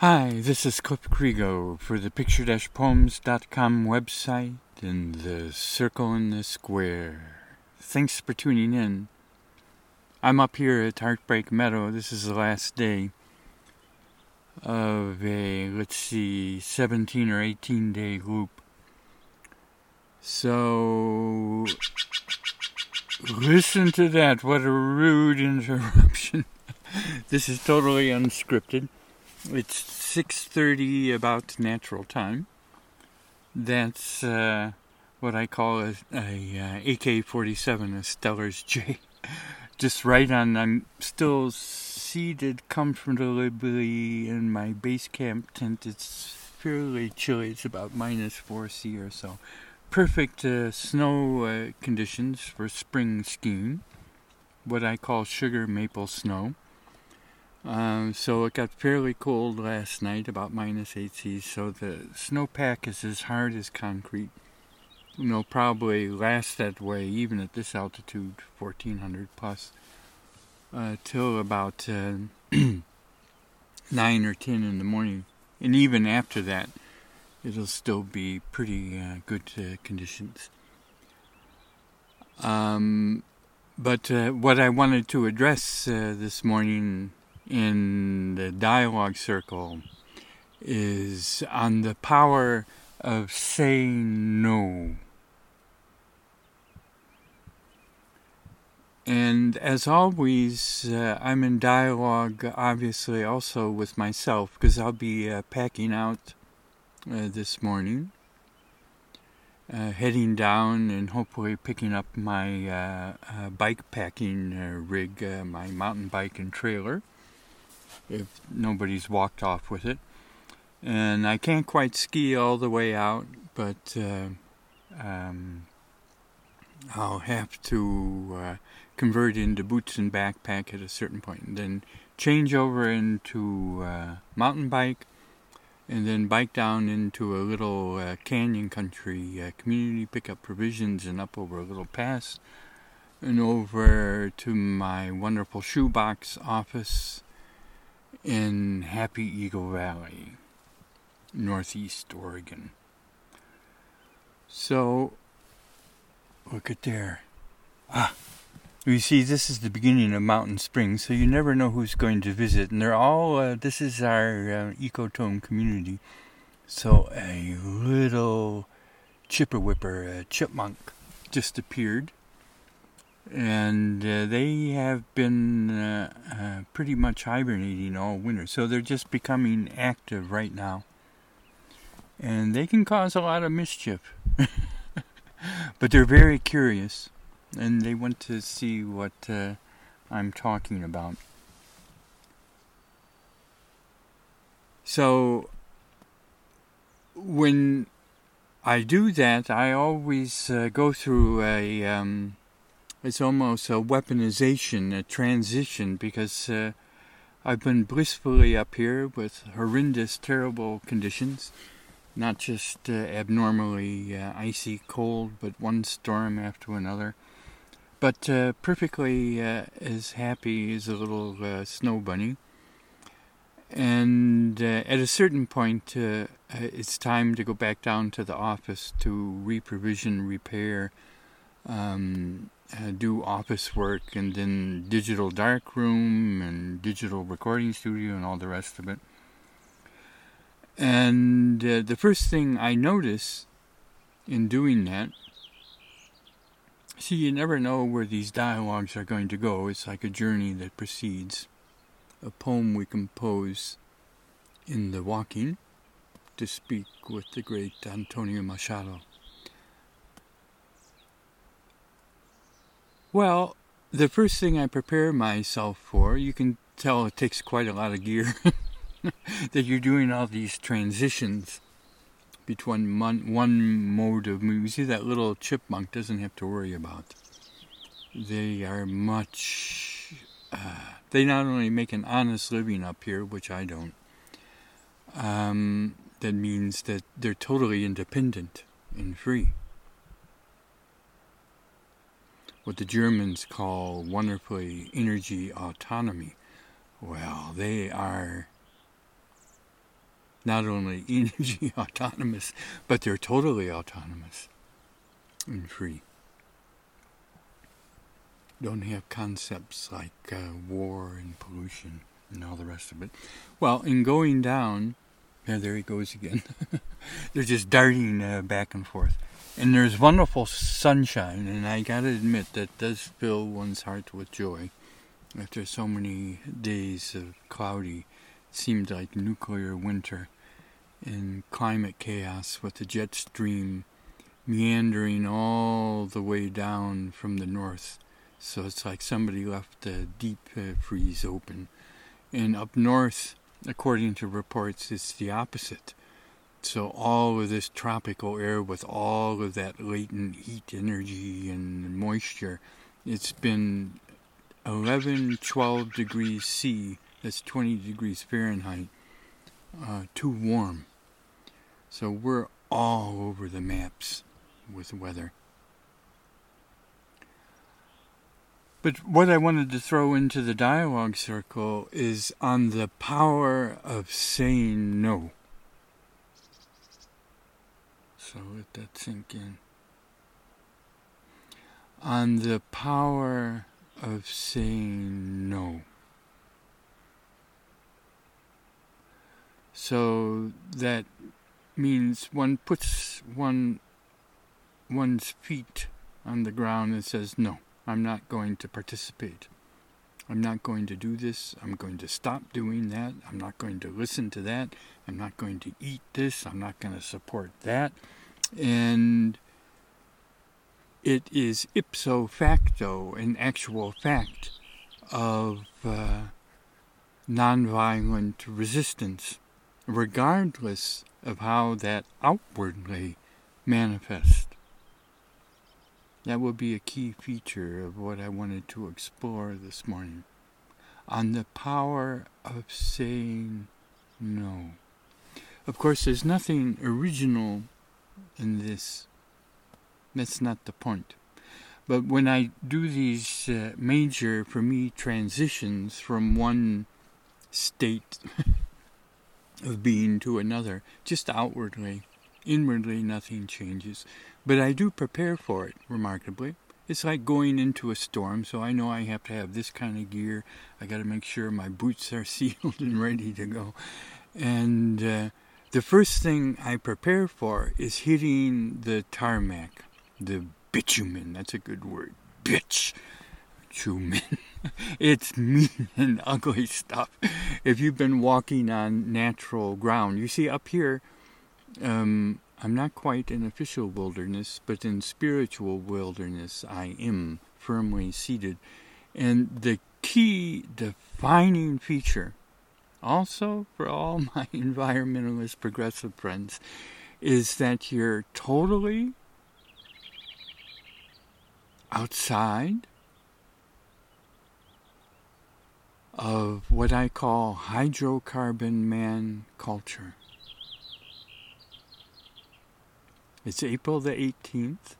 Hi, this is Cliff Crego for the picture-poems.com website and the Circle in the Square. Thanks for tuning in. I'm up here at Heartbreak Meadow. This is the last day of a, let's see, 17 or 18 day loop. So, listen to that. What a rude interruption. this is totally unscripted. It's 6:30 about natural time. That's uh, what I call a, a uh, AK-47, a Steller's jay. Just right on. I'm still seated comfortably in my base camp tent. It's fairly chilly. It's about minus four C or so. Perfect uh, snow uh, conditions for spring skiing. What I call sugar maple snow. Um, so it got fairly cold last night, about minus 8 C's. So the snowpack is as hard as concrete. You know, probably last that way, even at this altitude, 1400 plus, uh, till about uh, 9 or 10 in the morning. And even after that, it'll still be pretty uh, good uh, conditions. Um, but uh, what I wanted to address uh, this morning in the dialogue circle is on the power of saying no. And as always, uh, I'm in dialogue, obviously, also with myself, because I'll be uh, packing out uh, this morning, uh, heading down and hopefully picking up my uh, uh, bike packing rig, my mountain bike and trailer if nobody's walked off with it. And I can't quite ski all the way out, but uh, um, I'll have to uh, convert into boots and backpack at a certain point, and then change over into uh, mountain bike, and then bike down into a little uh, canyon country uh, community, pick up provisions, and up over a little pass, and over to my wonderful shoebox office in Happy Eagle Valley, Northeast Oregon. So, look at there. Ah, you see, this is the beginning of Mountain Springs, so you never know who's going to visit. And they're all, uh, this is our uh, ecotone community. So, a little chipper whipper, a chipmunk, just appeared and uh, they have been uh, uh, pretty much hibernating all winter. So they're just becoming active right now. And they can cause a lot of mischief. but they're very curious, and they want to see what uh, I'm talking about. So when I do that, I always uh, go through a. Um, it's almost a weaponization, a transition, because uh, I've been blissfully up here with horrendous, terrible conditions, not just uh, abnormally uh, icy cold, but one storm after another, but uh, perfectly uh, as happy as a little uh, snow bunny. And at a certain point, it's time to go back down to the office to reprovision, repair. Um, uh, do office work and then digital darkroom and digital recording studio and all the rest of it. And uh, the first thing I notice in doing that, see, you never know where these dialogues are going to go. It's like a journey that proceeds. A poem we compose in the walking to speak with the great Antonio Machado. Well, the first thing I prepare myself for, you can tell it takes quite a lot of gear that you're doing all these transitions between one, one mode of movement. You see, that little chipmunk doesn't have to worry about. They are much. Uh, they not only make an honest living up here, which I don't. Um, that means that they're totally independent and free what the Germans call wonderfully energy autonomy. Well, they are not only energy autonomous, but they're totally autonomous and free. Don't have concepts like uh, war and pollution and all the rest of it. Well, in going down, there he goes again. They're just darting uh, back and forth. And there's wonderful sunshine, and I gotta admit that does fill one's heart with joy. After so many days of cloudy, seemed like nuclear winter and climate chaos with the jet stream meandering all the way down from the north. So it's like somebody left a deep uh, freeze open. And up north, according to reports, it's the opposite. So all of this tropical air with all of that latent heat energy and moisture, it's been 11, 12 degrees C, that's 20 degrees Fahrenheit, uh, too warm. So we're all over the maps with weather. But what I wanted to throw into the dialogue circle is on the power of saying no. So let that sink in. On the power of saying no. So that means one puts one one's feet on the ground and says, No, I'm not going to participate. I'm not going to do this. I'm going to stop doing that. I'm not going to listen to that. I'm not going to eat this. I'm not going to support that. And it is ipso facto an actual fact of uh, nonviolent resistance, regardless of how that outwardly manifests. That will be a key feature of what I wanted to explore this morning. On the power of saying no. Of course, there's nothing original in this. That's not the point. But when I do these uh, major, for me, transitions from one state of being to another, just outwardly, inwardly, nothing changes. But I do prepare for it, remarkably. It's like going into a storm, so I know I have to have this kind of gear. I got to make sure my boots are sealed and ready to go. And uh, the first thing I prepare for is hitting the tarmac, the bitumen. That's a good word. Bitch. Bitumen. it's mean and ugly stuff. If you've been walking on natural ground, you see up here, um, I'm not quite in official wilderness, but in spiritual wilderness I am firmly seated. And the key defining feature also for all my environmentalist progressive friends, is that you're totally outside of what I call hydrocarbon man culture. It's April the 18th.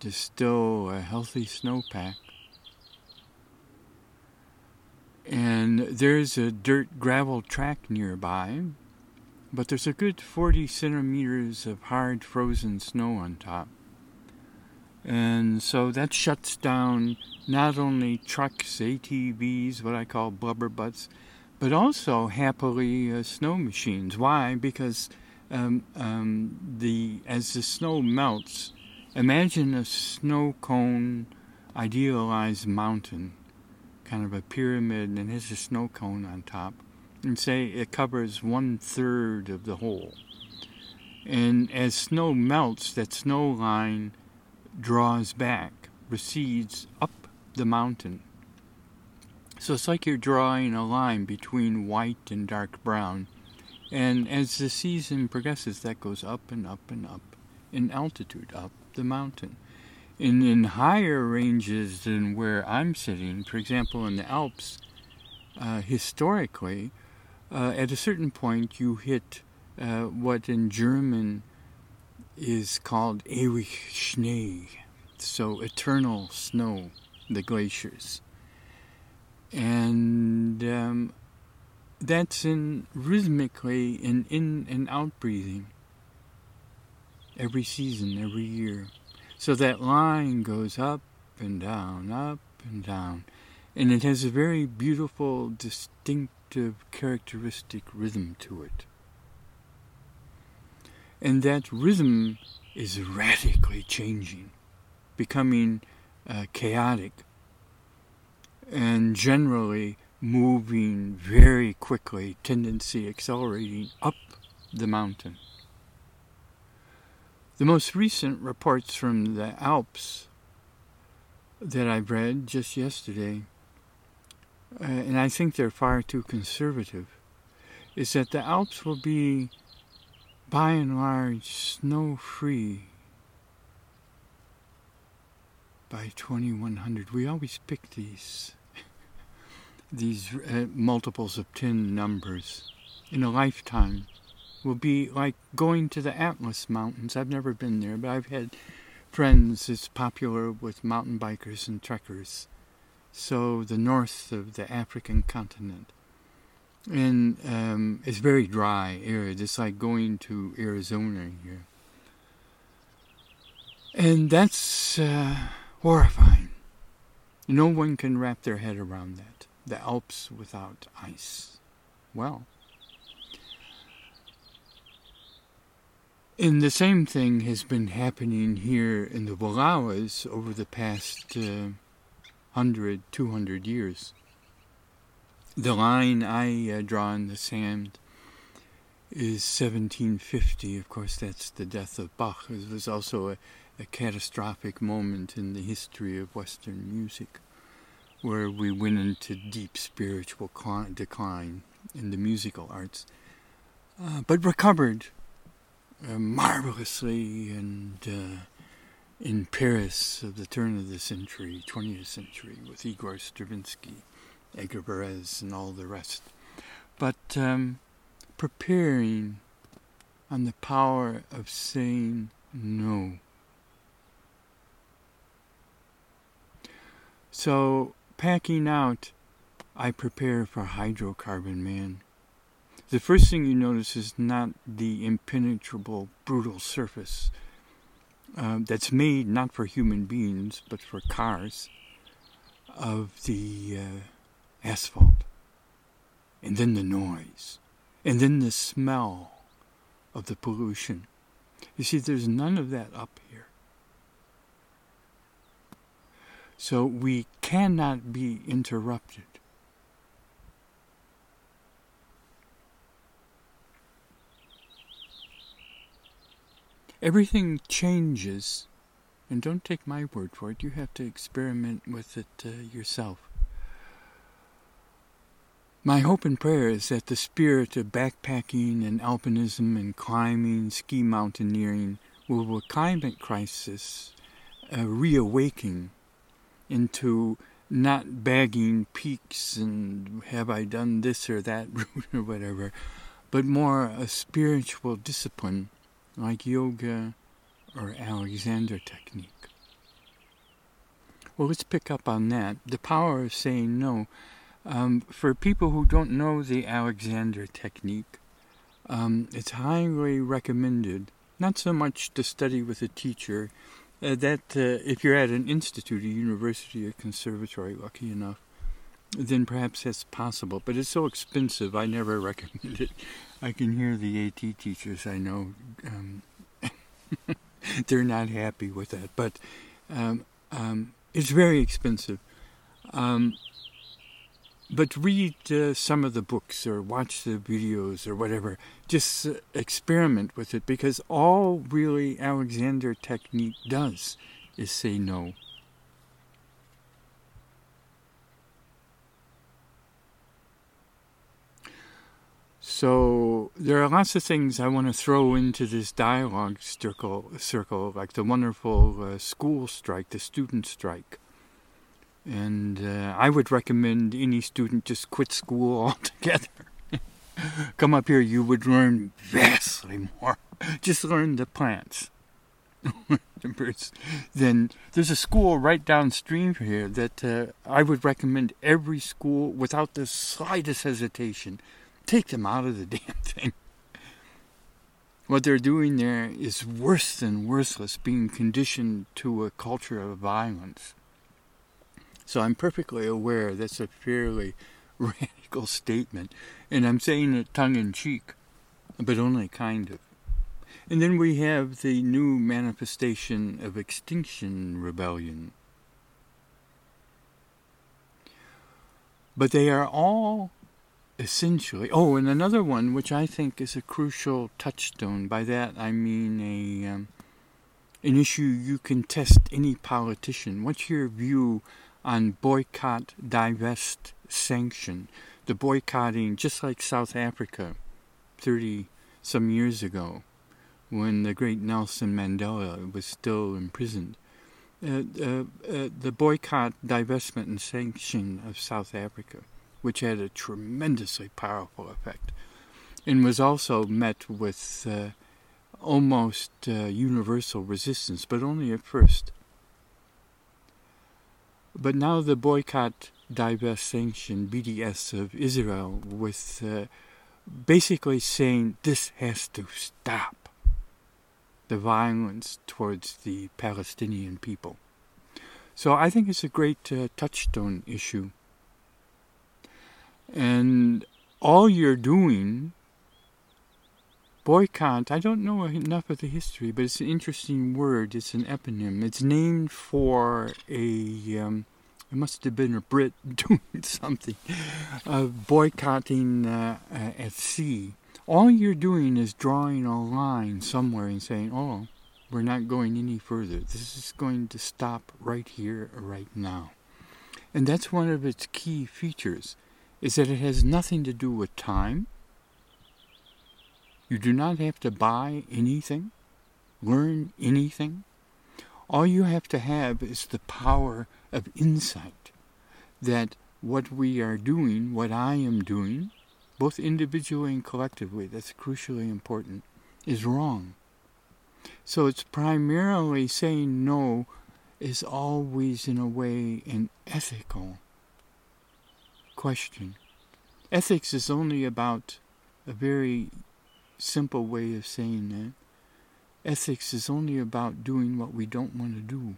There's still a healthy snowpack and there's a dirt gravel track nearby, but there's a good 40 centimeters of hard frozen snow on top. And so that shuts down not only trucks, ATVs, what I call blubber butts, but also happily uh, snow machines. Why? Because um, um, the as the snow melts, imagine a snow cone idealized mountain kind of a pyramid and has a snow cone on top, and say it covers one third of the whole. And as snow melts, that snow line draws back, recedes up the mountain. So it's like you're drawing a line between white and dark brown. And as the season progresses, that goes up and up and up in altitude up the mountain in, in higher ranges than where I'm sitting, for example, in the Alps, uh, historically, uh, at a certain point you hit uh, what in German is called ewig Schnee, so eternal snow, the glaciers. And um, that's in rhythmically in in and out breathing every season, every year. So that line goes up and down, up and down. And it has a very beautiful, distinctive, characteristic rhythm to it. And that rhythm is radically changing, becoming uh, chaotic, and generally moving very quickly, tendency accelerating up the mountain. The most recent reports from the Alps that I read just yesterday, uh, and I think they're far too conservative, is that the Alps will be by and large snow free by 2100. We always pick these these uh, multiples of 10 numbers in a lifetime will be like going to the Atlas Mountains. I've never been there, but I've had friends it's popular with mountain bikers and trekkers. So the north of the African continent. And um, it's very dry, arid. It's like going to Arizona here. And that's uh, horrifying. No one can wrap their head around that. The Alps without ice. Well, And the same thing has been happening here in the Wallowas over the past uh, 100, 200 years. The line I uh, draw in the sand is 1750. Of course, that's the death of Bach. It was also a, a catastrophic moment in the history of Western music where we went into deep spiritual decline in the musical arts, uh, but recovered uh, marvelously and uh, in Paris of the turn of the century, 20th century, with Igor Stravinsky, Edgard Varèse, and all the rest. But um, preparing on the power of saying no. So, packing out, I prepare for Hydrocarbon Man. The first thing you notice is not the impenetrable, brutal surface uh, that's made not for human beings but for cars of the uh, asphalt. And then the noise. And then the smell of the pollution. You see, there's none of that up here. So we cannot be interrupted. Everything changes. And don't take my word for it, you have to experiment with it uh, yourself. My hope and prayer is that the spirit of backpacking and alpinism and climbing, ski mountaineering will, with climate crisis, uh, reawaking into not bagging peaks and have I done this or that route or whatever, but more a spiritual discipline like yoga or Alexander technique. Well, let's pick up on that. The power of saying no. Um, for people who don't know the Alexander technique, um, it's highly recommended, not so much to study with a teacher, uh, that uh, if you're at an institute, a university, a conservatory, lucky enough, then perhaps that's possible. But it's so expensive, I never recommend it. I can hear the AT teachers I know, um, they're not happy with that. But um, um, it's very expensive. Um, but read uh, some of the books or watch the videos or whatever. Just uh, experiment with it because all really Alexander technique does is say no. So there are lots of things I want to throw into this dialogue circle, circle like the wonderful uh, school strike, the student strike. And uh, I would recommend any student just quit school altogether. Come up here, you would learn vastly more. Just learn the plants. then there's a school right downstream here that uh, I would recommend every school without the slightest hesitation Take them out of the damn thing. What they're doing there is worse than worthless, being conditioned to a culture of violence. So I'm perfectly aware that's a fairly radical statement, and I'm saying it tongue in cheek, but only kind of. And then we have the new manifestation of Extinction Rebellion. But they are all essentially. Oh, and another one, which I think is a crucial touchstone. By that I mean a um, an issue you can test any politician. What's your view on boycott, divest, sanction? The boycotting, just like South Africa, thirty some years ago, when the great Nelson Mandela was still imprisoned. Uh, uh, uh, the boycott, divestment, and sanction of South Africa which had a tremendously powerful effect, and was also met with uh, almost uh, universal resistance, but only at first. But now the boycott, divest, sanction, BDS of Israel, with uh, basically saying this has to stop the violence towards the Palestinian people. So I think it's a great uh, touchstone issue and all you're doing, boycott, I don't know enough of the history, but it's an interesting word. It's an eponym. It's named for a, um, it must have been a Brit doing something, uh, boycotting uh, uh, at sea. All you're doing is drawing a line somewhere and saying, oh, we're not going any further. This is going to stop right here, right now. And that's one of its key features is that it has nothing to do with time. You do not have to buy anything, learn anything. All you have to have is the power of insight that what we are doing, what I am doing, both individually and collectively, that's crucially important, is wrong. So it's primarily saying no is always, in a way, an ethical question. Ethics is only about a very simple way of saying that. Ethics is only about doing what we don't want to do.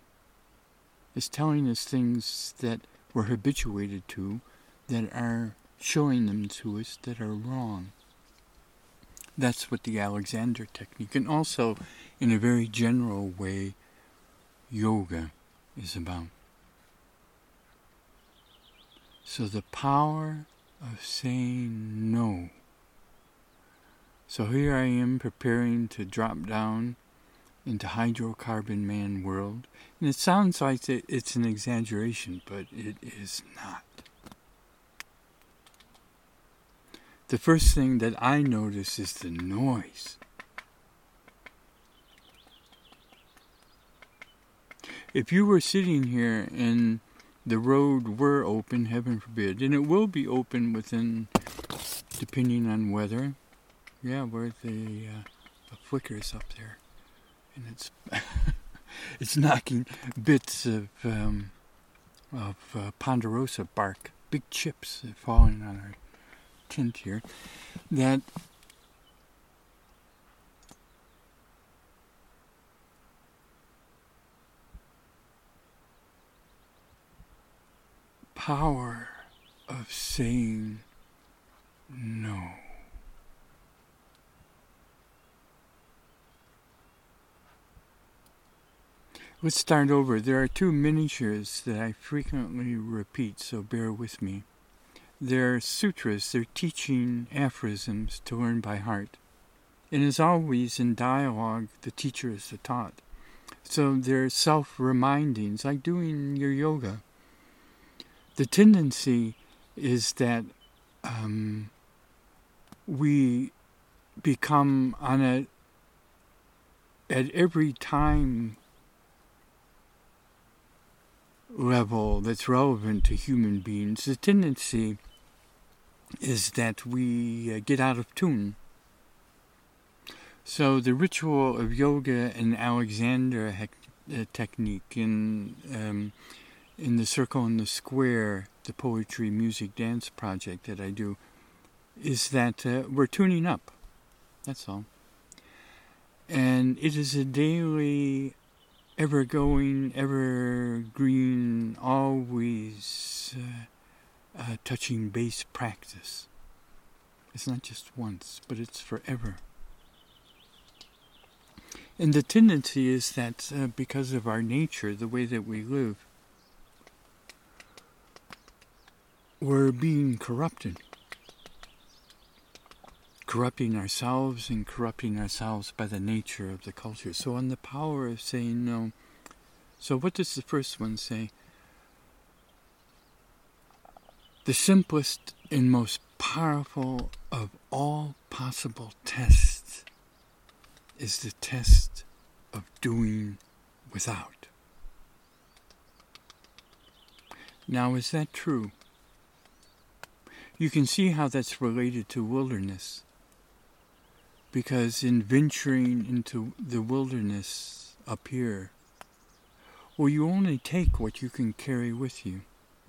It's telling us things that we're habituated to that are showing them to us that are wrong. That's what the Alexander technique, and also in a very general way, yoga is about. So the power of saying no. So here I am preparing to drop down into hydrocarbon man world. And it sounds like it's an exaggeration, but it is not. The first thing that I notice is the noise. If you were sitting here and the road were open, heaven forbid, and it will be open within, depending on weather. Yeah, where the, uh, the flickers up there, and it's it's knocking bits of um, of uh, ponderosa bark, big chips falling on our tent here. That power of saying no. Let's start over. There are two miniatures that I frequently repeat, so bear with me. They're sutras, they're teaching aphorisms to learn by heart. And as always in dialogue, the teacher is the taught. So they're self remindings, like doing your yoga the tendency is that um, we become on a at every time level that's relevant to human beings, the tendency is that we uh, get out of tune. So the ritual of yoga and Alexander uh, technique and um, in the circle and the square, the poetry, music, dance project that I do, is that uh, we're tuning up. That's all. And it is a daily, ever going, ever green, always uh, uh, touching base practice. It's not just once, but it's forever. And the tendency is that uh, because of our nature, the way that we live, we're being corrupted. Corrupting ourselves and corrupting ourselves by the nature of the culture. So, on the power of saying no, so what does the first one say? The simplest and most powerful of all possible tests is the test of doing without. Now, is that true? You can see how that's related to wilderness. Because in venturing into the wilderness up here, well, you only take what you can carry with you.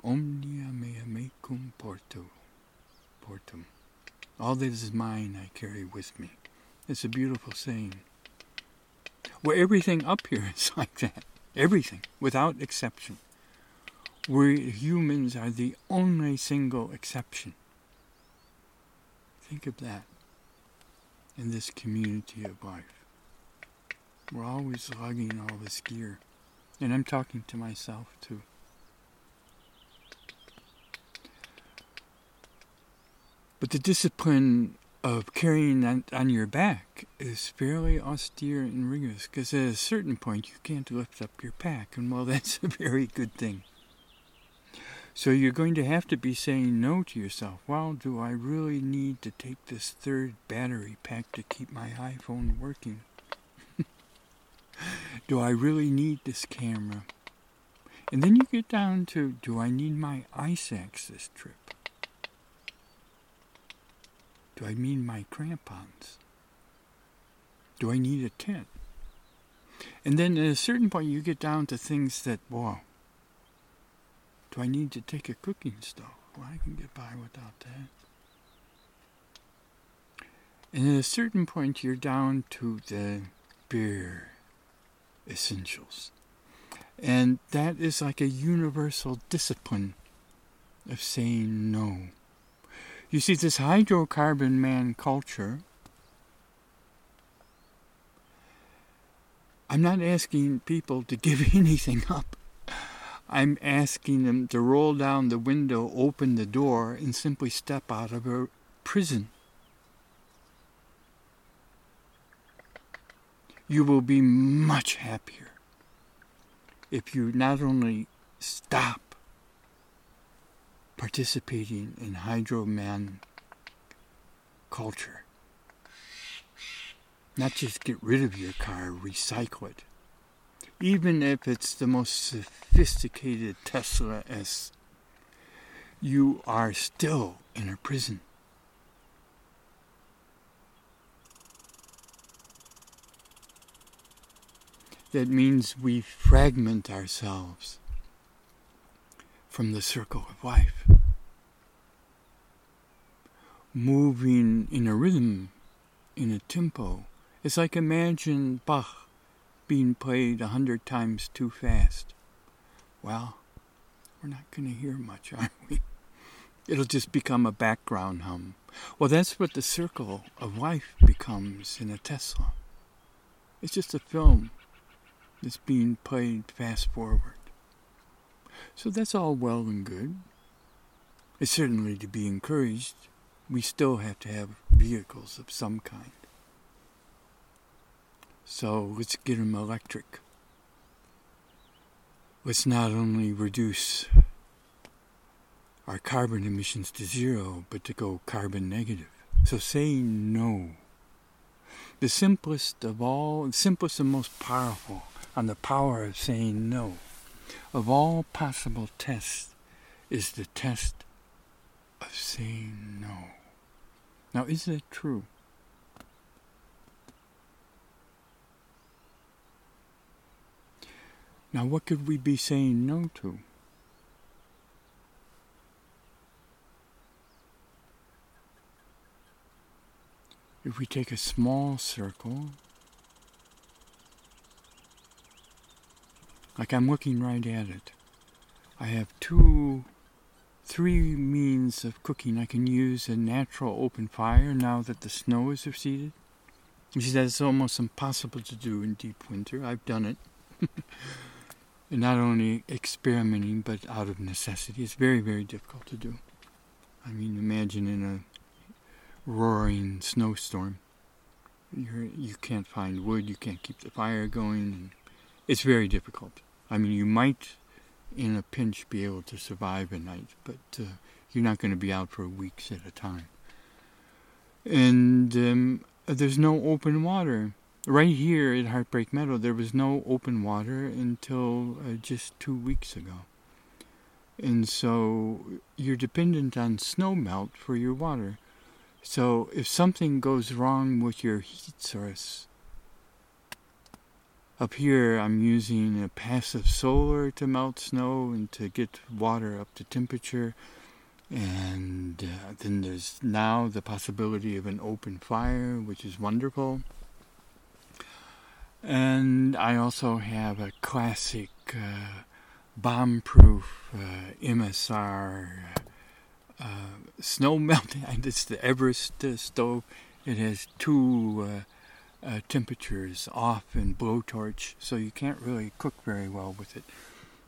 Omnia mea mecum porto, portum. All that is mine I carry with me. It's a beautiful saying. Well, everything up here is like that. Everything, without exception. We humans are the only single exception. Think of that in this community of life. We're always lugging all this gear. And I'm talking to myself too. But the discipline of carrying that on your back is fairly austere and rigorous because at a certain point you can't lift up your pack, and well, that's a very good thing. So you're going to have to be saying no to yourself. Well, do I really need to take this third battery pack to keep my iPhone working? do I really need this camera? And then you get down to do I need my axe this trip? Do I need my crampons? Do I need a tent? And then at a certain point, you get down to things that, wow, do I need to take a cooking stove? Well, I can get by without that. And at a certain point, you're down to the bare essentials. And that is like a universal discipline of saying no. You see, this hydrocarbon man culture, I'm not asking people to give anything up. I'm asking them to roll down the window, open the door, and simply step out of a prison. You will be much happier if you not only stop participating in hydroman culture. Not just get rid of your car, recycle it. Even if it's the most sophisticated Tesla S, you are still in a prison. That means we fragment ourselves from the circle of life. Moving in a rhythm, in a tempo. It's like imagine Bach being played a hundred times too fast. Well, we're not going to hear much, are we? It'll just become a background hum. Well, that's what the circle of life becomes in a Tesla. It's just a film that's being played fast forward. So that's all well and good. It's certainly to be encouraged. We still have to have vehicles of some kind. So let's get them electric. Let's not only reduce our carbon emissions to zero, but to go carbon negative. So saying no. The simplest of all, the simplest and most powerful on the power of saying no of all possible tests is the test of saying no. Now, is that true? Now, what could we be saying no to? if we take a small circle, like I'm looking right at it, I have two, three means of cooking. I can use a natural open fire now that the snow has receded. She said it's almost impossible to do in deep winter. I've done it. not only experimenting, but out of necessity. It's very, very difficult to do. I mean, imagine in a roaring snowstorm. You're, you can't find wood, you can't keep the fire going, it's very difficult. I mean, you might, in a pinch, be able to survive a night, but uh, you're not going to be out for weeks at a time. And um, there's no open water. Right here at Heartbreak Meadow, there was no open water until uh, just two weeks ago. And so you're dependent on snow melt for your water. So if something goes wrong with your heat source, up here I'm using a passive solar to melt snow and to get water up to temperature. And uh, then there's now the possibility of an open fire, which is wonderful. And I also have a classic uh, bomb proof uh, MSR uh, snow melting. It's the Everest stove. It has two uh, uh, temperatures, off and blowtorch, so you can't really cook very well with it.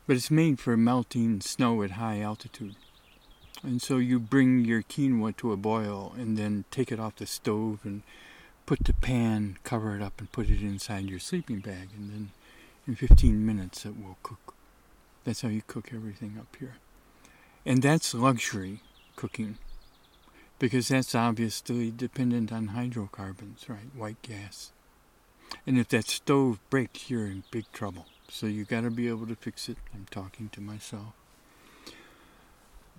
But it's made for melting snow at high altitude. And so you bring your quinoa to a boil and then take it off the stove and put the pan, cover it up, and put it inside your sleeping bag. And then in 15 minutes it will cook. That's how you cook everything up here. And that's luxury cooking because that's obviously dependent on hydrocarbons, right? White gas. And if that stove breaks, you're in big trouble. So you've got to be able to fix it. I'm talking to myself.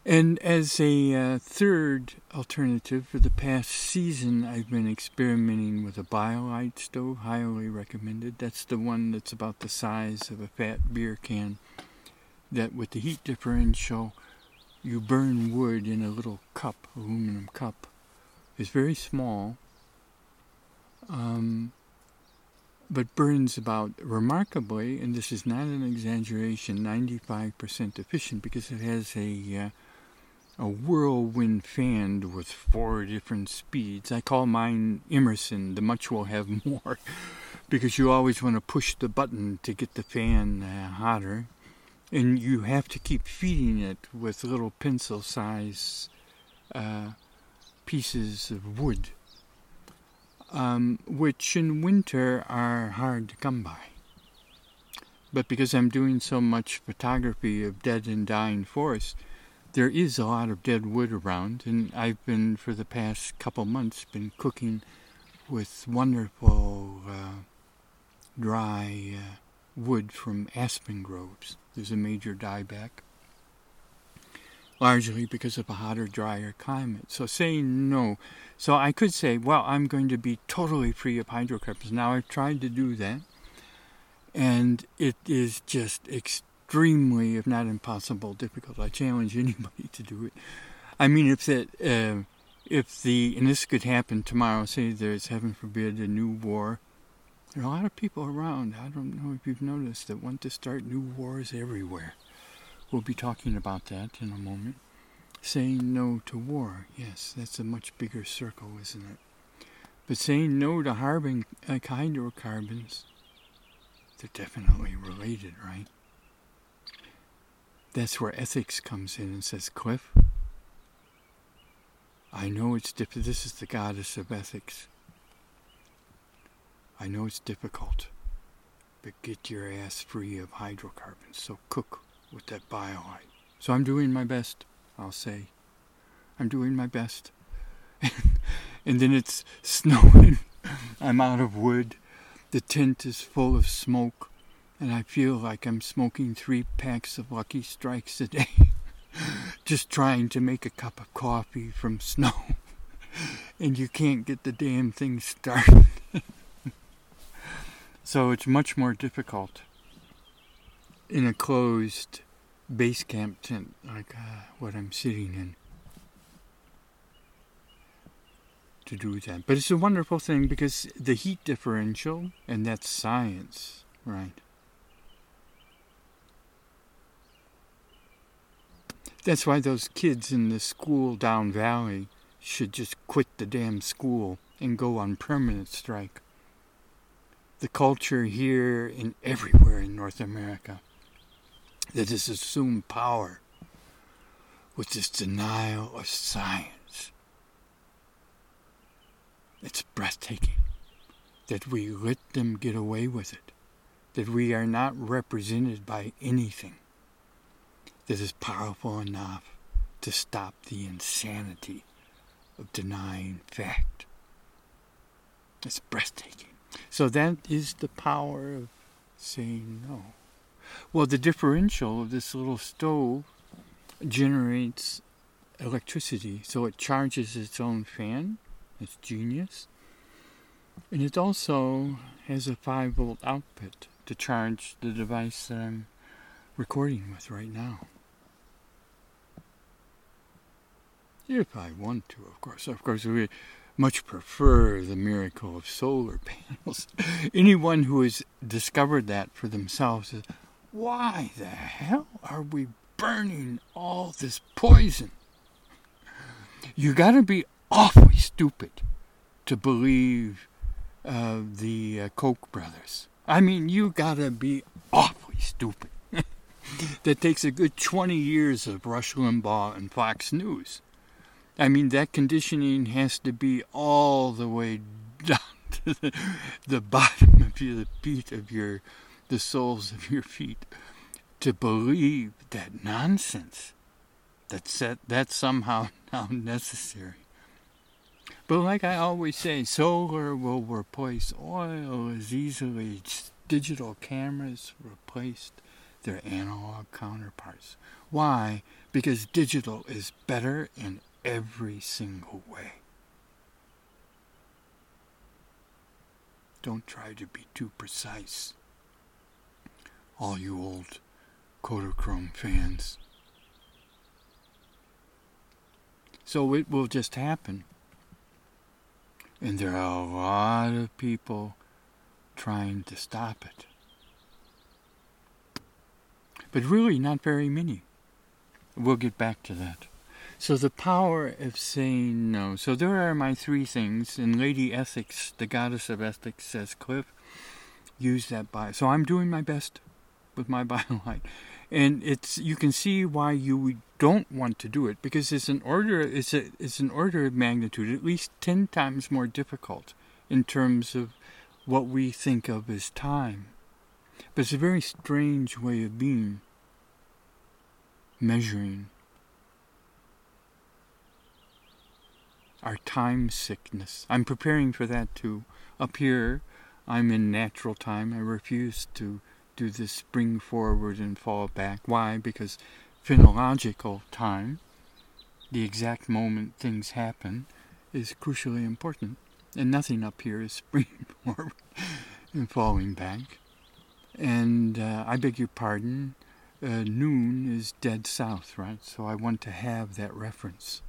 And as a uh, third alternative, for the past season, I've been experimenting with a BioLite stove, highly recommended. That's the one that's about the size of a fat beer can, that with the heat differential you burn wood in a little cup, aluminum cup. It's very small, um, but burns about remarkably, and this is not an exaggeration, 95% efficient because it has a uh, a whirlwind fan with four different speeds. I call mine Emerson. The much will have more because you always want to push the button to get the fan uh, hotter and you have to keep feeding it with little pencil size uh, pieces of wood, um, which in winter are hard to come by. But because I'm doing so much photography of dead and dying forests, there is a lot of dead wood around, and I've been for the past couple months been cooking with wonderful uh, dry uh, wood from aspen groves. There's a major dieback, largely because of a hotter, drier climate. So saying no. So I could say, well, I'm going to be totally free of hydrocarbons. Now I've tried to do that, and it is just extremely, if not impossible, difficult. I challenge anybody to do it. I mean, if that, uh, if the, and this could happen tomorrow, say there's, heaven forbid, a new war there are a lot of people around, I don't know if you've noticed, that want to start new wars everywhere. We'll be talking about that in a moment. Saying no to war, yes, that's a much bigger circle, isn't it? But saying no to hydrocarbons, they're definitely related, right? That's where ethics comes in and says, Cliff, I know it's different. This is the goddess of ethics. I know it's difficult, but get your ass free of hydrocarbons. So cook with that BioLite. So I'm doing my best, I'll say. I'm doing my best. and then it's snowing. I'm out of wood. The tent is full of smoke. And I feel like I'm smoking three packs of Lucky Strikes a day. Just trying to make a cup of coffee from snow. and you can't get the damn thing started. So it's much more difficult in a closed base camp tent like uh, what I'm sitting in to do that. But it's a wonderful thing because the heat differential, and that's science, right? That's why those kids in the school down valley should just quit the damn school and go on permanent strike. The culture here and everywhere in North America that has assumed power with this denial of science. It's breathtaking that we let them get away with it, that we are not represented by anything that is powerful enough to stop the insanity of denying fact. It's breathtaking. So that is the power of saying no. Well, the differential of this little stove generates electricity, so it charges its own fan. It's genius. And it also has a 5 volt output to charge the device that I'm recording with right now. If I want to, of course. Of course, we much prefer the miracle of solar panels. Anyone who has discovered that for themselves says, why the hell are we burning all this poison? You got to be awfully stupid to believe uh, the uh, Koch brothers. I mean, you got to be awfully stupid. that takes a good 20 years of Rush Limbaugh and Fox News. I mean, that conditioning has to be all the way down to the, the bottom of your, the feet of your the soles of your feet to believe that nonsense that's that, that's somehow now necessary. But like I always say, solar will replace oil as easily as digital cameras replaced their analog counterparts. Why? Because digital is better in every single way. Don't try to be too precise all you old Kodachrome fans. So it will just happen. And there are a lot of people trying to stop it. But really, not very many. We'll get back to that. So the power of saying no. So there are my three things. And Lady Ethics, the goddess of ethics, says, Cliff, use that by. So I'm doing my best with my BioLite. And it's you can see why you don't want to do it because it's an order it's a it's an order of magnitude at least ten times more difficult in terms of what we think of as time. But it's a very strange way of being measuring our time sickness. I'm preparing for that too. Up here, I'm in natural time. I refuse to do this spring forward and fall back. Why? Because phenological time, the exact moment things happen, is crucially important. And nothing up here is springing forward and falling back. And uh, I beg your pardon, uh, noon is dead south, right? So I want to have that reference.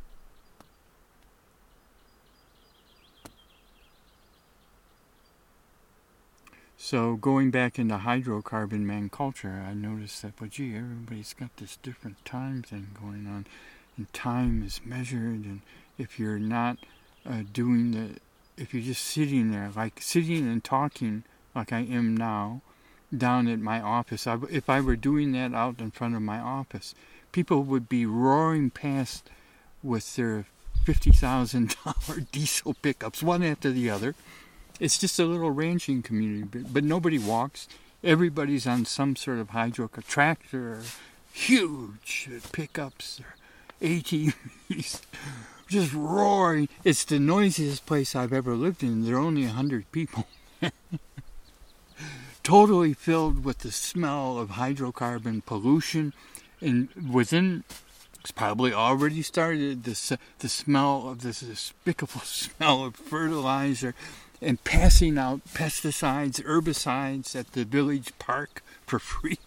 So going back into hydrocarbon man culture, I noticed that, well, gee, everybody's got this different time thing going on, and time is measured, and if you're not uh, doing the, if you're just sitting there, like sitting and talking like I am now, down at my office, I, if I were doing that out in front of my office, people would be roaring past with their $50,000 diesel pickups, one after the other it's just a little ranching community, but, but nobody walks. Everybody's on some sort of hydro tractor, or huge pickups, ATVs, just roaring. It's the noisiest place I've ever lived in. There are only a hundred people. totally filled with the smell of hydrocarbon pollution, and within it's probably already started the the smell of this despicable smell of fertilizer and passing out pesticides, herbicides at the village park for free.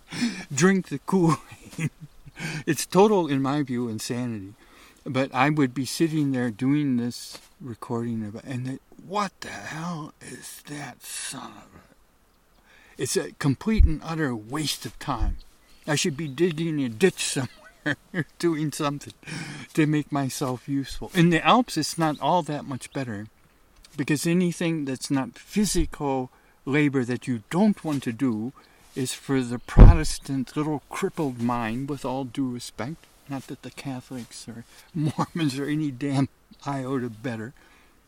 Drink the Kool Aid. it's total, in my view, insanity. but I would be sitting there doing this recording of and it, what the hell is that son of a? It's a complete and utter waste of time. I should be digging a ditch somewhere, doing something to make myself useful. In the Alps, it's not all that much better, because anything that's not physical labor that you don't want to do is for the Protestant little crippled mind, with all due respect. Not that the Catholics or Mormons are any damn iota better.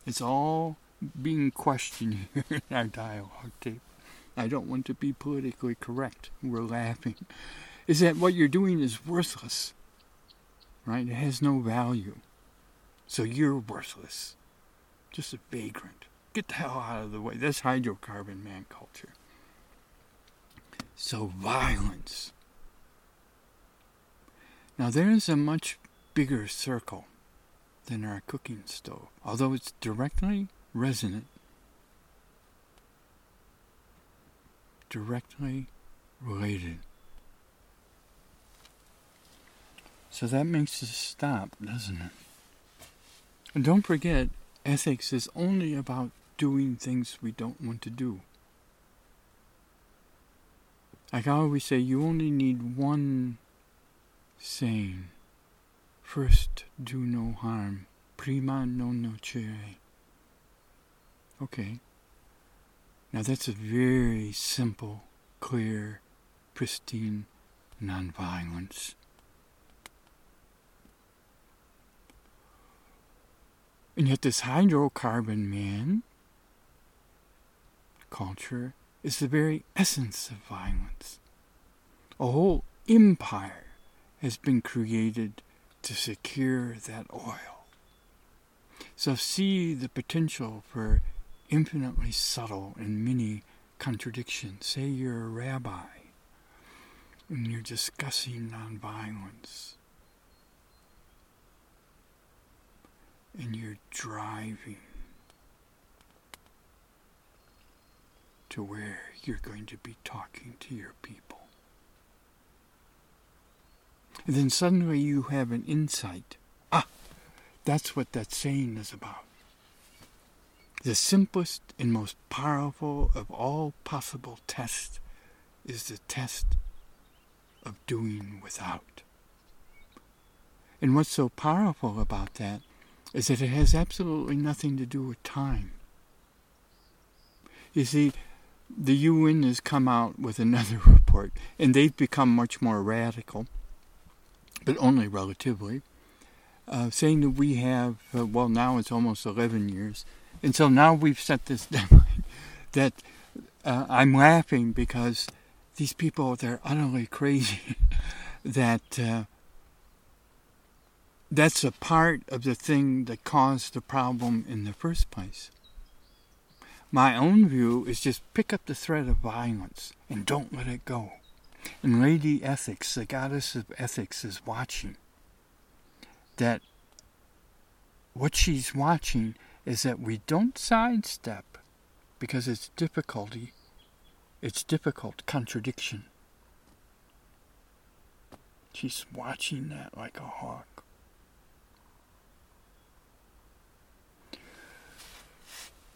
It's all being questioned here in our dialogue tape. I don't want to be politically correct. We're laughing. Is that what you're doing is worthless, right? It has no value. So you're worthless. Just a vagrant. Get the hell out of the way. That's hydrocarbon man culture. So violence. Now there is a much bigger circle than our cooking stove, although it's directly resonant, directly related. So that makes us stop, doesn't it? And don't forget, ethics is only about doing things we don't want to do. Like I always say, you only need one saying, First do no harm, prima non nocere. Okay. Now that's a very simple, clear, pristine nonviolence. And yet, this hydrocarbon man culture is the very essence of violence. A whole empire has been created to secure that oil. So see the potential for infinitely subtle and many contradictions. Say you're a rabbi and you're discussing nonviolence. And you're driving to where you're going to be talking to your people. And then suddenly you have an insight. Ah, that's what that saying is about. The simplest and most powerful of all possible tests is the test of doing without. And what's so powerful about that is that it has absolutely nothing to do with time. You see, the UN has come out with another report, and they've become much more radical, but only relatively, uh, saying that we have, uh, well, now it's almost 11 years, and so now we've set this deadline that uh, I'm laughing because these people, they're utterly crazy that uh, that's a part of the thing that caused the problem in the first place. My own view is just pick up the thread of violence and don't let it go. And Lady Ethics, the goddess of ethics, is watching. That what she's watching is that we don't sidestep because it's difficulty, it's difficult contradiction. She's watching that like a hawk.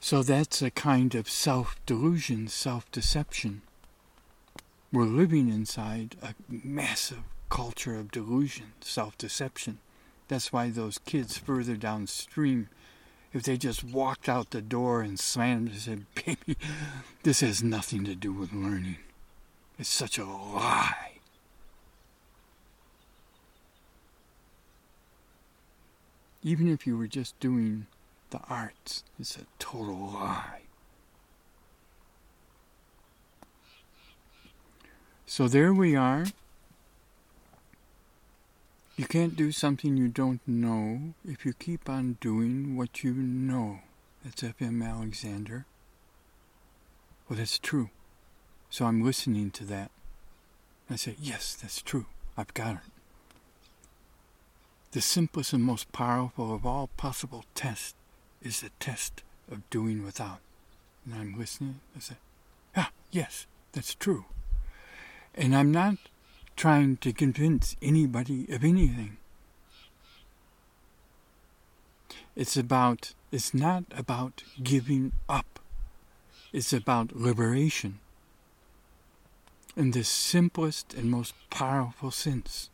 So that's a kind of self delusion, self deception. We're living inside a massive culture of delusion, self deception. That's why those kids further downstream, if they just walked out the door and slammed and said, Baby, this has nothing to do with learning. It's such a lie. Even if you were just doing the arts is a total lie. So there we are. You can't do something you don't know if you keep on doing what you know. That's F.M. Alexander. Well, that's true. So I'm listening to that. I say, yes, that's true. I've got it. The simplest and most powerful of all possible tests is a test of doing without. And I'm listening. I say, ah, yes, that's true. And I'm not trying to convince anybody of anything. It's about, it's not about giving up. It's about liberation in the simplest and most powerful sense.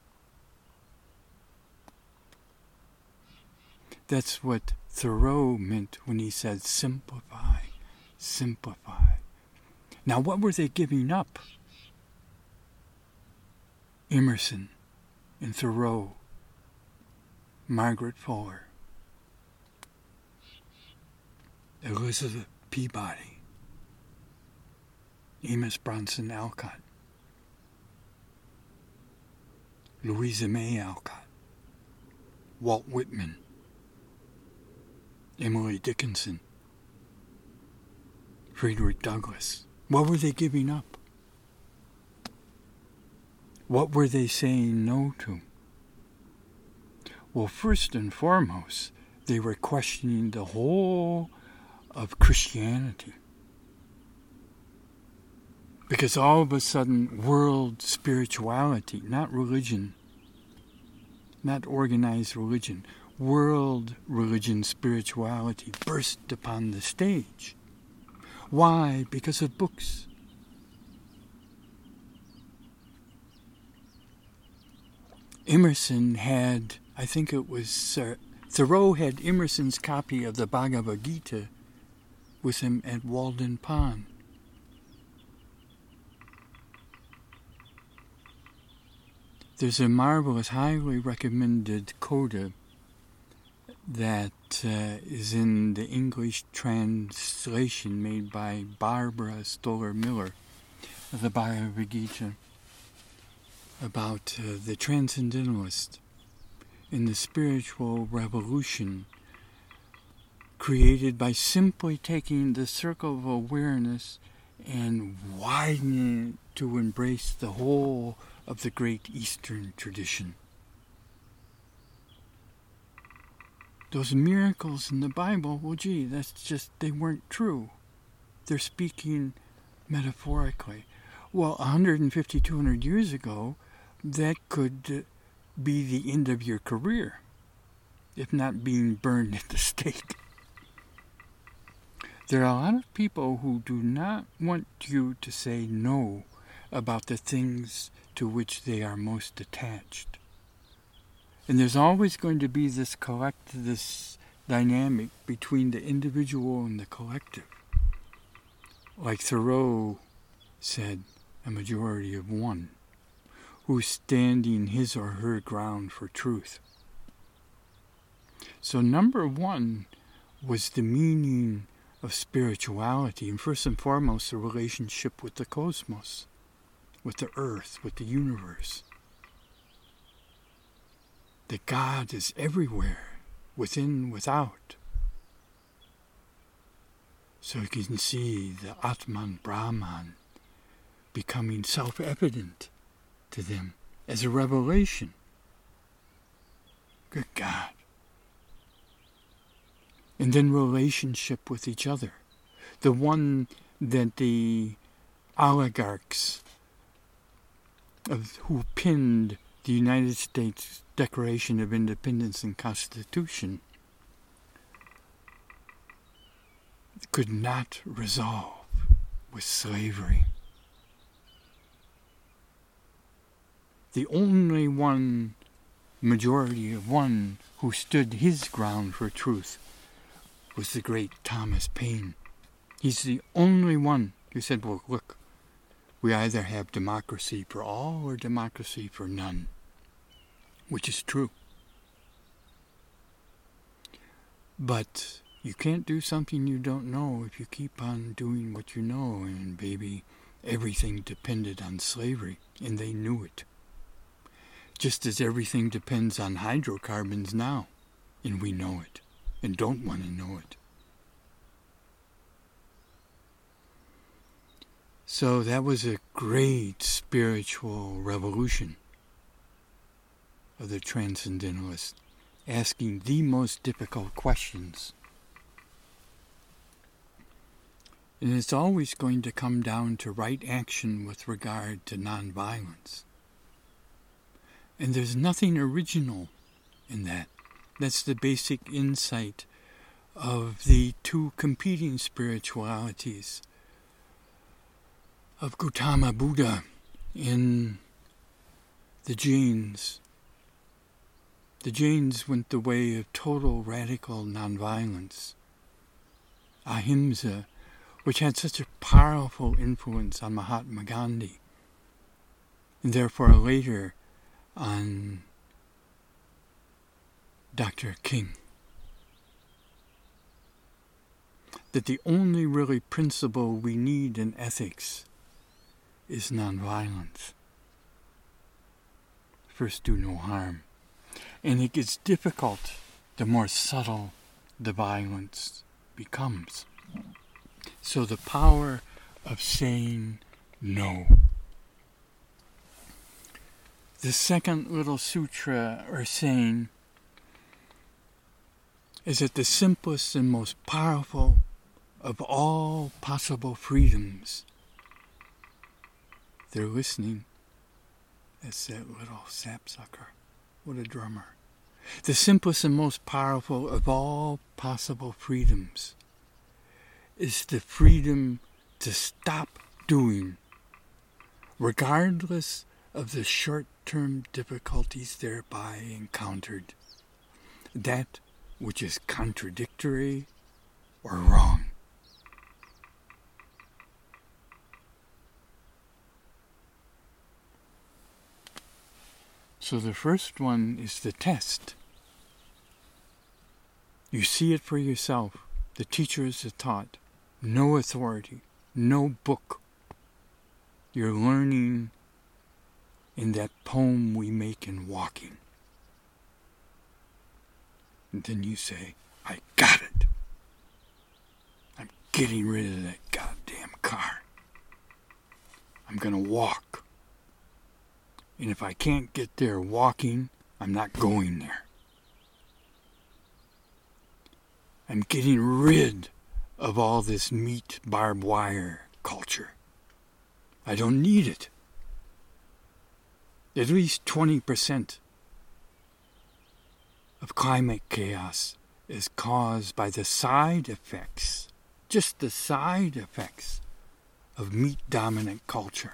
That's what Thoreau meant when he said simplify, simplify. Now, what were they giving up? Emerson and Thoreau, Margaret Fuller, Elizabeth Peabody, Amos Bronson Alcott, Louisa May Alcott, Walt Whitman, Emily Dickinson, Frederick Douglass. What were they giving up? What were they saying no to? Well, first and foremost, they were questioning the whole of Christianity. Because all of a sudden, world spirituality, not religion, not organized religion, world religion spirituality burst upon the stage. Why? Because of books. Emerson had, I think it was uh, Thoreau had Emerson's copy of the Bhagavad Gita with him at Walden Pond. There's a marvelous, highly recommended coda that uh, is in the English translation made by Barbara Stoler Miller of the Bhagavad Gita about uh, the transcendentalist in the spiritual revolution created by simply taking the circle of awareness and widening it to embrace the whole of the great Eastern tradition. Those miracles in the Bible, well, gee, that's just, they weren't true. They're speaking metaphorically. Well, 150, 200 years ago, that could be the end of your career, if not being burned at the stake. There are a lot of people who do not want you to say no about the things to which they are most attached. And there's always going to be this collective, this dynamic between the individual and the collective. Like Thoreau said, a majority of one, who's standing his or her ground for truth. So, number one was the meaning of spirituality, and first and foremost, the relationship with the cosmos with the earth, with the universe. That God is everywhere, within, without. So you can see the Atman Brahman becoming self evident to them as a revelation. Good God. And then relationship with each other. The one that the oligarchs of who pinned the United States Declaration of Independence and Constitution could not resolve with slavery. The only one majority of one who stood his ground for truth was the great Thomas Paine. He's the only one who said, Well, look, we either have democracy for all or democracy for none, which is true. But you can't do something you don't know if you keep on doing what you know, and baby, everything depended on slavery, and they knew it. Just as everything depends on hydrocarbons now, and we know it, and don't want to know it. So that was a great spiritual revolution of the transcendentalist, asking the most difficult questions. And it's always going to come down to right action with regard to nonviolence. And there's nothing original in that. That's the basic insight of the two competing spiritualities of Gautama Buddha in the Jains. The Jains went the way of total radical nonviolence, ahimsa, which had such a powerful influence on Mahatma Gandhi, and therefore later on Dr. King. That the only really principle we need in ethics is nonviolence. First, do no harm. And it gets difficult the more subtle the violence becomes. So, the power of saying no. The second little sutra or saying is that the simplest and most powerful of all possible freedoms they're listening. That's that little sapsucker. What a drummer. The simplest and most powerful of all possible freedoms is the freedom to stop doing, regardless of the short term difficulties thereby encountered, that which is contradictory or wrong. So the first one is the test. You see it for yourself. The teachers have taught. No authority, no book. You're learning in that poem we make in walking. And then you say, I got it. I'm getting rid of that goddamn car. I'm going to walk. And if I can't get there walking, I'm not going there. I'm getting rid of all this meat barbed wire culture. I don't need it. At least 20% of climate chaos is caused by the side effects, just the side effects of meat dominant culture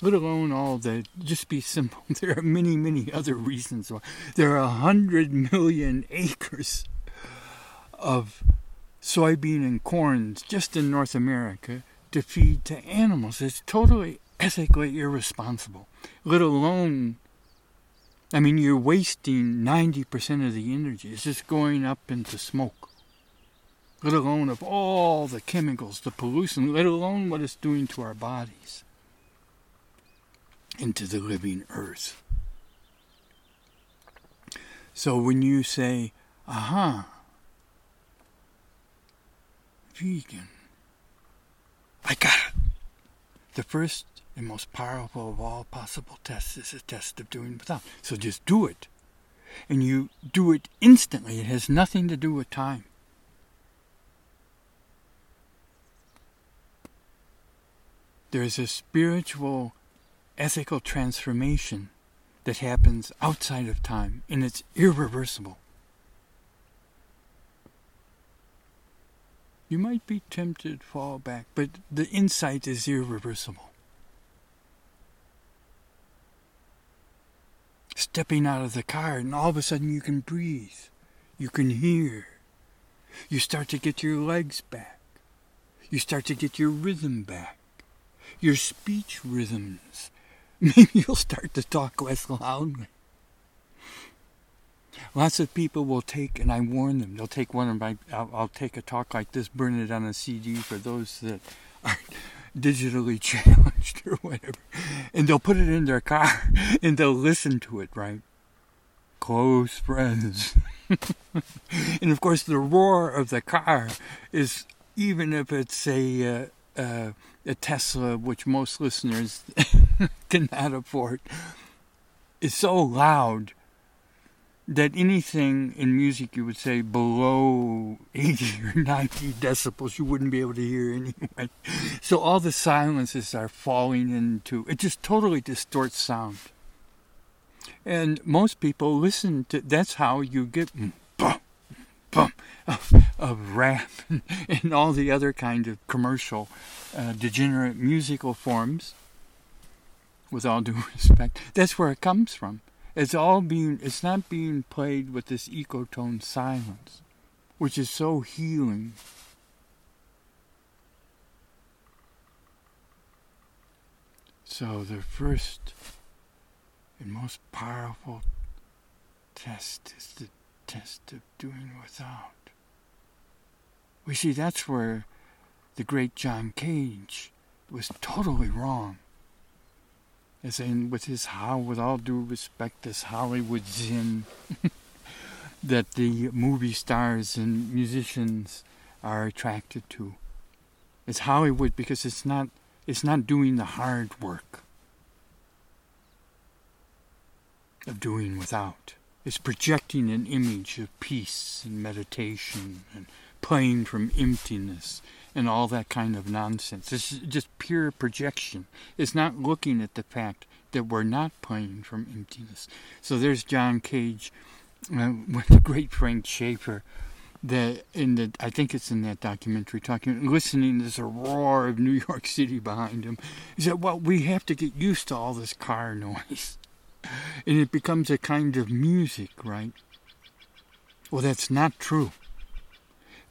let alone all the just be simple. There are many many other reasons why. There are a hundred million acres of soybean and corns just in north america to feed to animals. It's totally ethically irresponsible let alone i mean you're wasting 90% of the energy. It's just going up into smoke let alone of all the chemicals the pollution let alone what it's doing to our bodies into the living earth. So when you say, aha, vegan, I got it. The first and most powerful of all possible tests is a test of doing without. So just do it. And you do it instantly. It has nothing to do with time. There's a spiritual ethical transformation that happens outside of time, and it's irreversible. You might be tempted to fall back, but the insight is irreversible. Stepping out of the car, and all of a sudden you can breathe, you can hear, you start to get your legs back, you start to get your rhythm back, your speech rhythms maybe you'll start to talk less loudly. Lots of people will take, and I warn them, they'll take one of my, I'll, I'll take a talk like this, burn it on a CD for those that are digitally challenged or whatever, and they'll put it in their car and they'll listen to it, right? Close friends. and of course, the roar of the car is, even if it's a, uh, uh, a Tesla, which most listeners cannot afford, is so loud that anything in music you would say below 80 or 90 decibels you wouldn't be able to hear anyway. So all the silences are falling into it just totally distorts sound. And most people listen to that's how you get bum, of, of rap and, and, all the other kind of commercial, uh, degenerate musical forms. With all due respect, that's where it comes from. It's all being, it's not being played with this ecotone silence, which is so healing. So the first and most powerful test is the test of doing without. We see that's where the great John Cage was totally wrong. As in, with his how, with all due respect, this Hollywood zen that the movie stars and musicians are attracted to. It's Hollywood because it's not it's not doing the hard work of doing without. It's projecting an image of peace and meditation and playing from emptiness and all that kind of nonsense. It's just pure projection. It's not looking at the fact that we're not playing from emptiness. So there's John Cage uh, with the great Frank Scheffer. The in the I think it's in that documentary talking listening there's a roar of New York City behind him. He said, Well, we have to get used to all this car noise and it becomes a kind of music, right? Well, that's not true.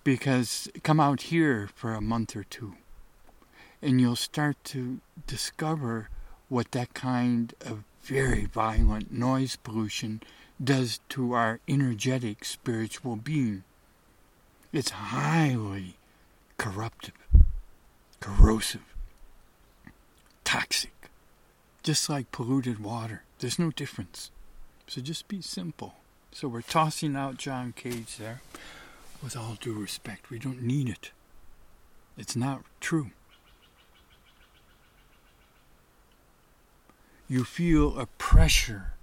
Because come out here for a month or two, and you'll start to discover what that kind of very violent noise pollution does to our energetic spiritual being. It's highly corruptive, corrosive, toxic, just like polluted water. There's no difference. So just be simple. So we're tossing out John Cage there. With all due respect, we don't need it. It's not true. You feel a pressure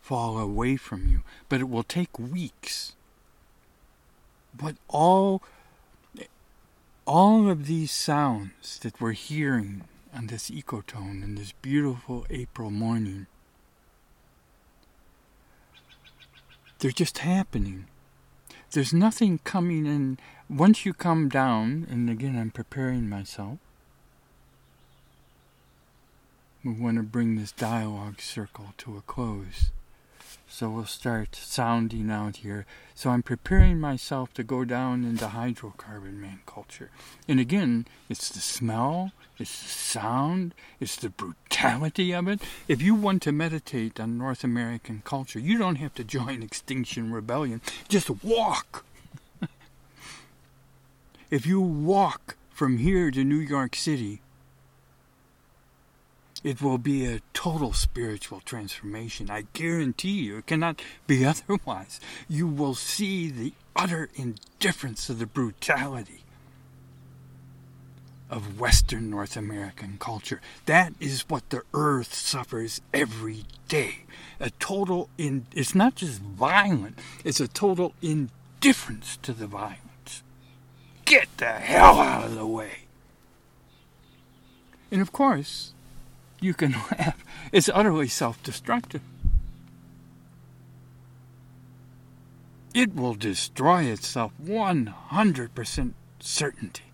fall away from you, but it will take weeks. But all all of these sounds that we're hearing on this ecotone in this beautiful April morning They're just happening. There's nothing coming in. Once you come down, and again, I'm preparing myself. We want to bring this dialogue circle to a close. So we'll start sounding out here. So I'm preparing myself to go down into hydrocarbon man culture. And again, it's the smell, it's the sound, it's the brutality of it. If you want to meditate on North American culture, you don't have to join Extinction Rebellion. Just walk. if you walk from here to New York City, it will be a total spiritual transformation. I guarantee you, it cannot be otherwise. You will see the utter indifference of the brutality of Western North American culture. That is what the earth suffers every day. A total in it's not just violent, it's a total indifference to the violence. Get the hell out of the way. And of course, you can laugh. It's utterly self destructive. It will destroy itself 100% certainty.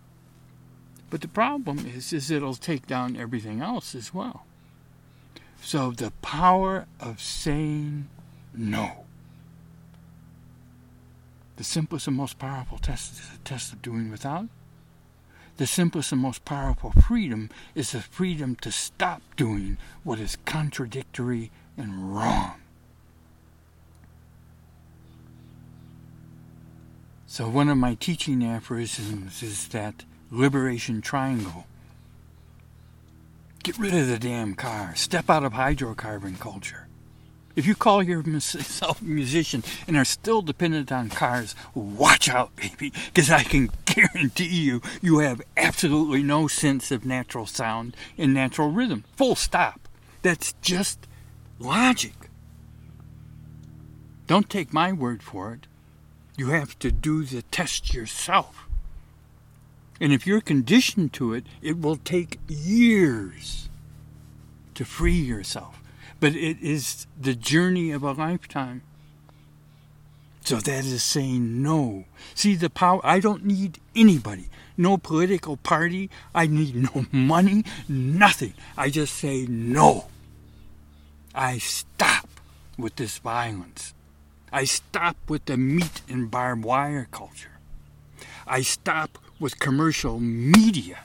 But the problem is, is it'll take down everything else as well. So the power of saying no. The simplest and most powerful test is the test of doing without. The simplest and most powerful freedom is the freedom to stop doing what is contradictory and wrong. So, one of my teaching aphorisms is that liberation triangle. Get rid of the damn car. Step out of hydrocarbon culture. If you call yourself a musician and are still dependent on cars, watch out, baby, because I can guarantee you, you have absolutely no sense of natural sound and natural rhythm. Full stop. That's just logic. Don't take my word for it. You have to do the test yourself. And if you're conditioned to it, it will take years to free yourself but it is the journey of a lifetime. So that is saying no. See the power, I don't need anybody, no political party, I need no money, nothing. I just say no. I stop with this violence. I stop with the meat and barbed wire culture. I stop with commercial media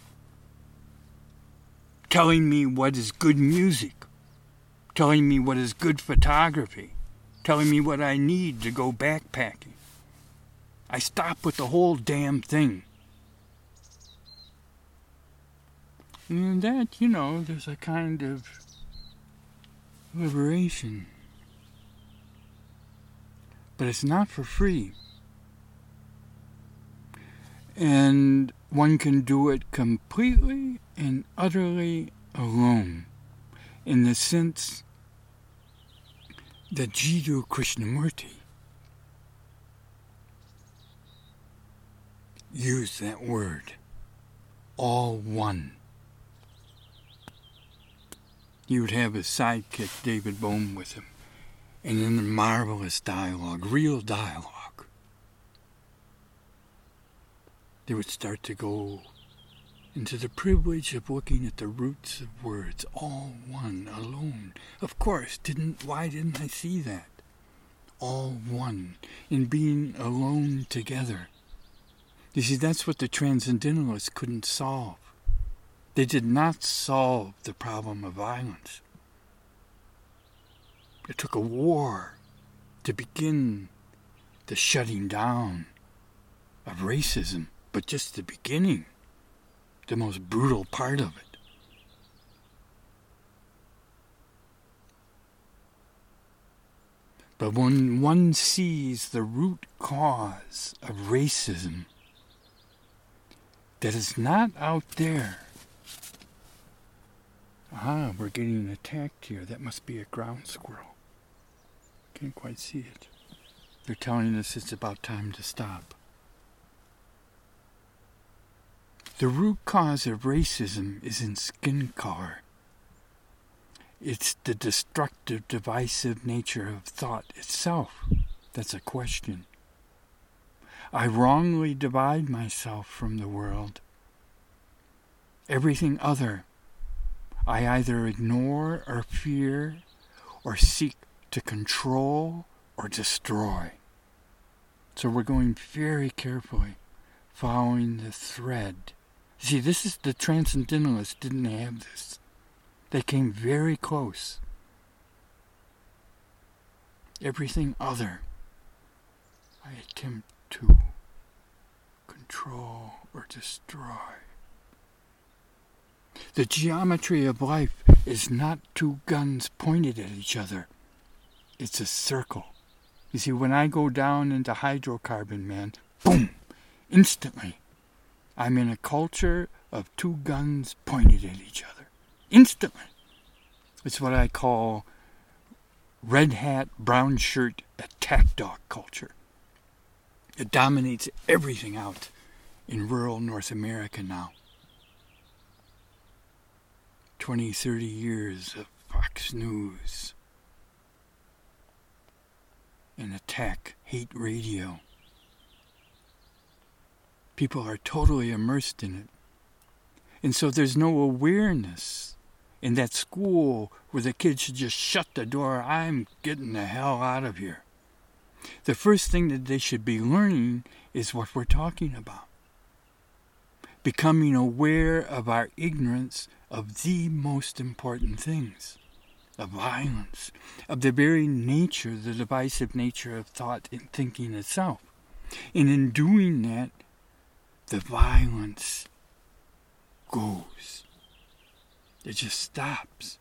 telling me what is good music, telling me what is good photography, telling me what I need to go backpacking. I stop with the whole damn thing. And that, you know, there's a kind of liberation. But it's not for free. And one can do it completely and utterly alone in the sense that Jiddu Krishnamurti used that word, all one. He would have his sidekick David Bohm with him, and in the marvelous dialogue, real dialogue, they would start to go into the privilege of looking at the roots of words, all one, alone. Of course, didn't why didn't I see that? All one, in being alone together. You see, that's what the transcendentalists couldn't solve. They did not solve the problem of violence. It took a war to begin the shutting down of racism, but just the beginning the most brutal part of it. But when one sees the root cause of racism that is not out there, ah, we're getting attacked here. That must be a ground squirrel. Can't quite see it. They're telling us it's about time to stop. The root cause of racism is in skin color. It's the destructive, divisive nature of thought itself that's a question. I wrongly divide myself from the world. Everything other I either ignore or fear or seek to control or destroy. So we're going very carefully, following the thread See, this is the transcendentalists didn't have this. They came very close. Everything other I attempt to control or destroy. The geometry of life is not two guns pointed at each other. It's a circle. You see, when I go down into hydrocarbon, man, boom, instantly I'm in a culture of two guns pointed at each other. Instantly. It's what I call red hat, brown shirt, attack dog culture. It dominates everything out in rural North America now. 20, 30 years of Fox News and attack, hate radio. People are totally immersed in it. And so there's no awareness in that school where the kids should just shut the door. I'm getting the hell out of here. The first thing that they should be learning is what we're talking about. Becoming aware of our ignorance of the most important things of violence, of the very nature, the divisive nature of thought and thinking itself. And in doing that, the violence goes. It just stops.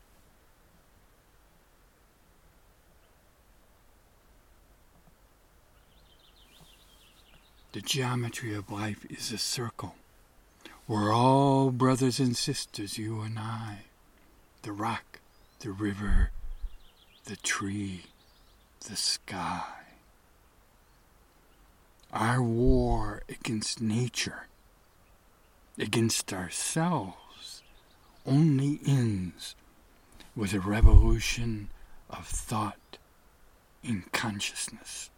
The geometry of life is a circle. We're all brothers and sisters, you and I. The rock, the river, the tree, the sky. Our war against nature, against ourselves, only ends with a revolution of thought in consciousness.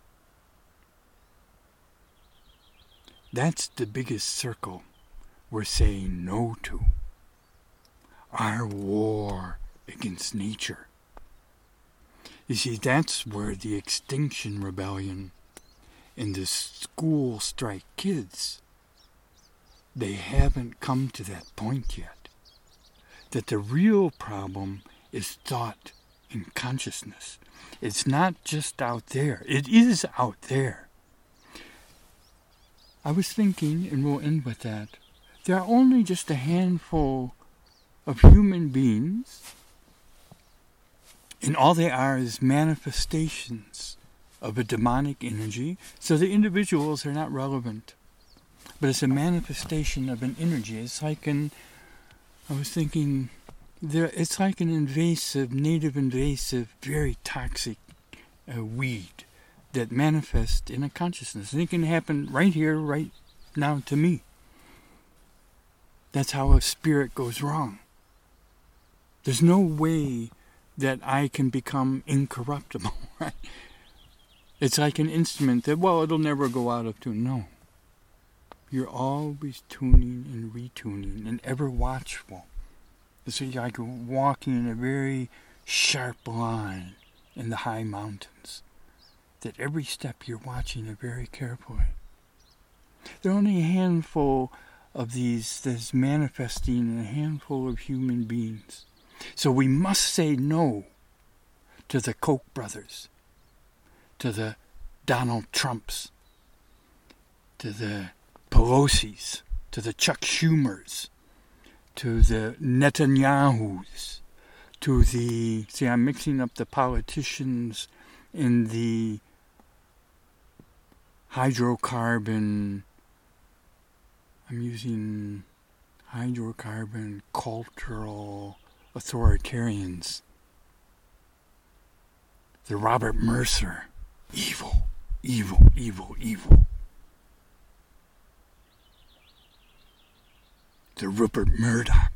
That's the biggest circle we're saying no to. Our war against nature. You see, that's where the Extinction Rebellion and the school strike kids, they haven't come to that point yet. That the real problem is thought and consciousness. It's not just out there, it is out there. I was thinking, and we'll end with that, there are only just a handful of human beings, and all they are is manifestations of a demonic energy, so the individuals are not relevant. But it's a manifestation of an energy. It's like an, I was thinking, there, it's like an invasive, native invasive, very toxic uh, weed that manifests in a consciousness. And it can happen right here, right now to me. That's how a spirit goes wrong. There's no way that I can become incorruptible, right? It's like an instrument that, well, it'll never go out of tune. No. You're always tuning and retuning and ever watchful. It's like walking in a very sharp line in the high mountains. That every step you're watching it very carefully. There are only a handful of these that's manifesting in a handful of human beings. So we must say no to the Koch brothers, to the Donald Trumps, to the Pelosi's, to the Chuck Schumers, to the Netanyahus, to the. See, I'm mixing up the politicians in the hydrocarbon. I'm using hydrocarbon cultural authoritarians. The Robert Mercer. Evil, evil, evil, evil. The Rupert Murdoch.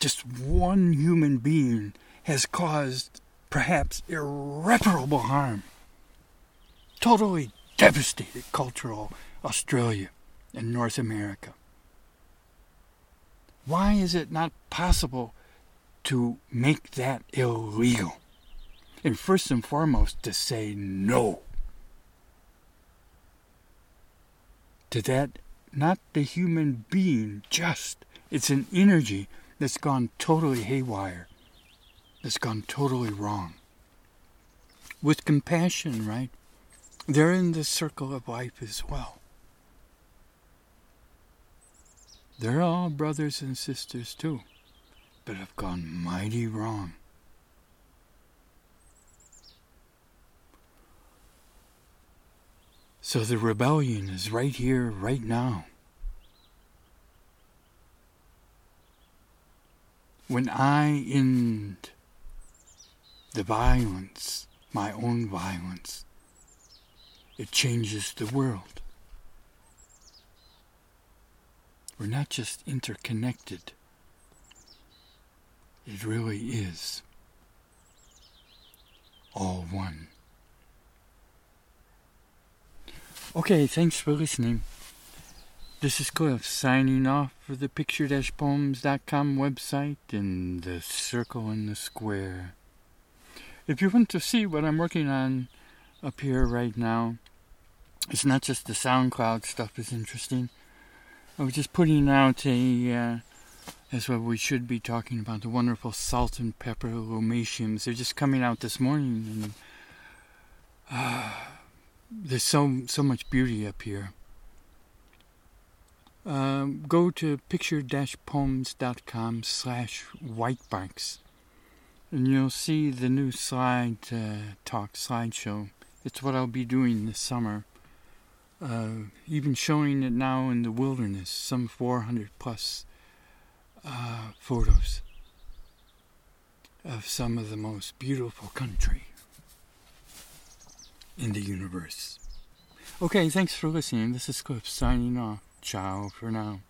Just one human being has caused perhaps irreparable harm. Totally devastated cultural Australia and North America. Why is it not possible to make that illegal? And first and foremost, to say no to that, not the human being, just. It's an energy that's gone totally haywire, that's gone totally wrong. With compassion, right? They're in the circle of life as well. They're all brothers and sisters too, but have gone mighty wrong. So the rebellion is right here, right now. When I end the violence, my own violence, it changes the world. We're not just interconnected, it really is all one. Okay, thanks for listening. This is Cliff signing off for the picture-poems.com website and the circle in the square. If you want to see what I'm working on up here right now, it's not just the SoundCloud stuff is interesting. I was just putting out a, uh, that's what we should be talking about, the wonderful salt and pepper lomatiums. They're just coming out this morning, and uh, there's so so much beauty up here. Um, go to picture-poems.com slash whitebarks and you'll see the new slide uh, talk slideshow. It's what I'll be doing this summer uh, even showing it now in the wilderness, some 400 plus uh, photos of some of the most beautiful country in the universe. Okay, thanks for listening. This is Cliff signing off. Ciao for now.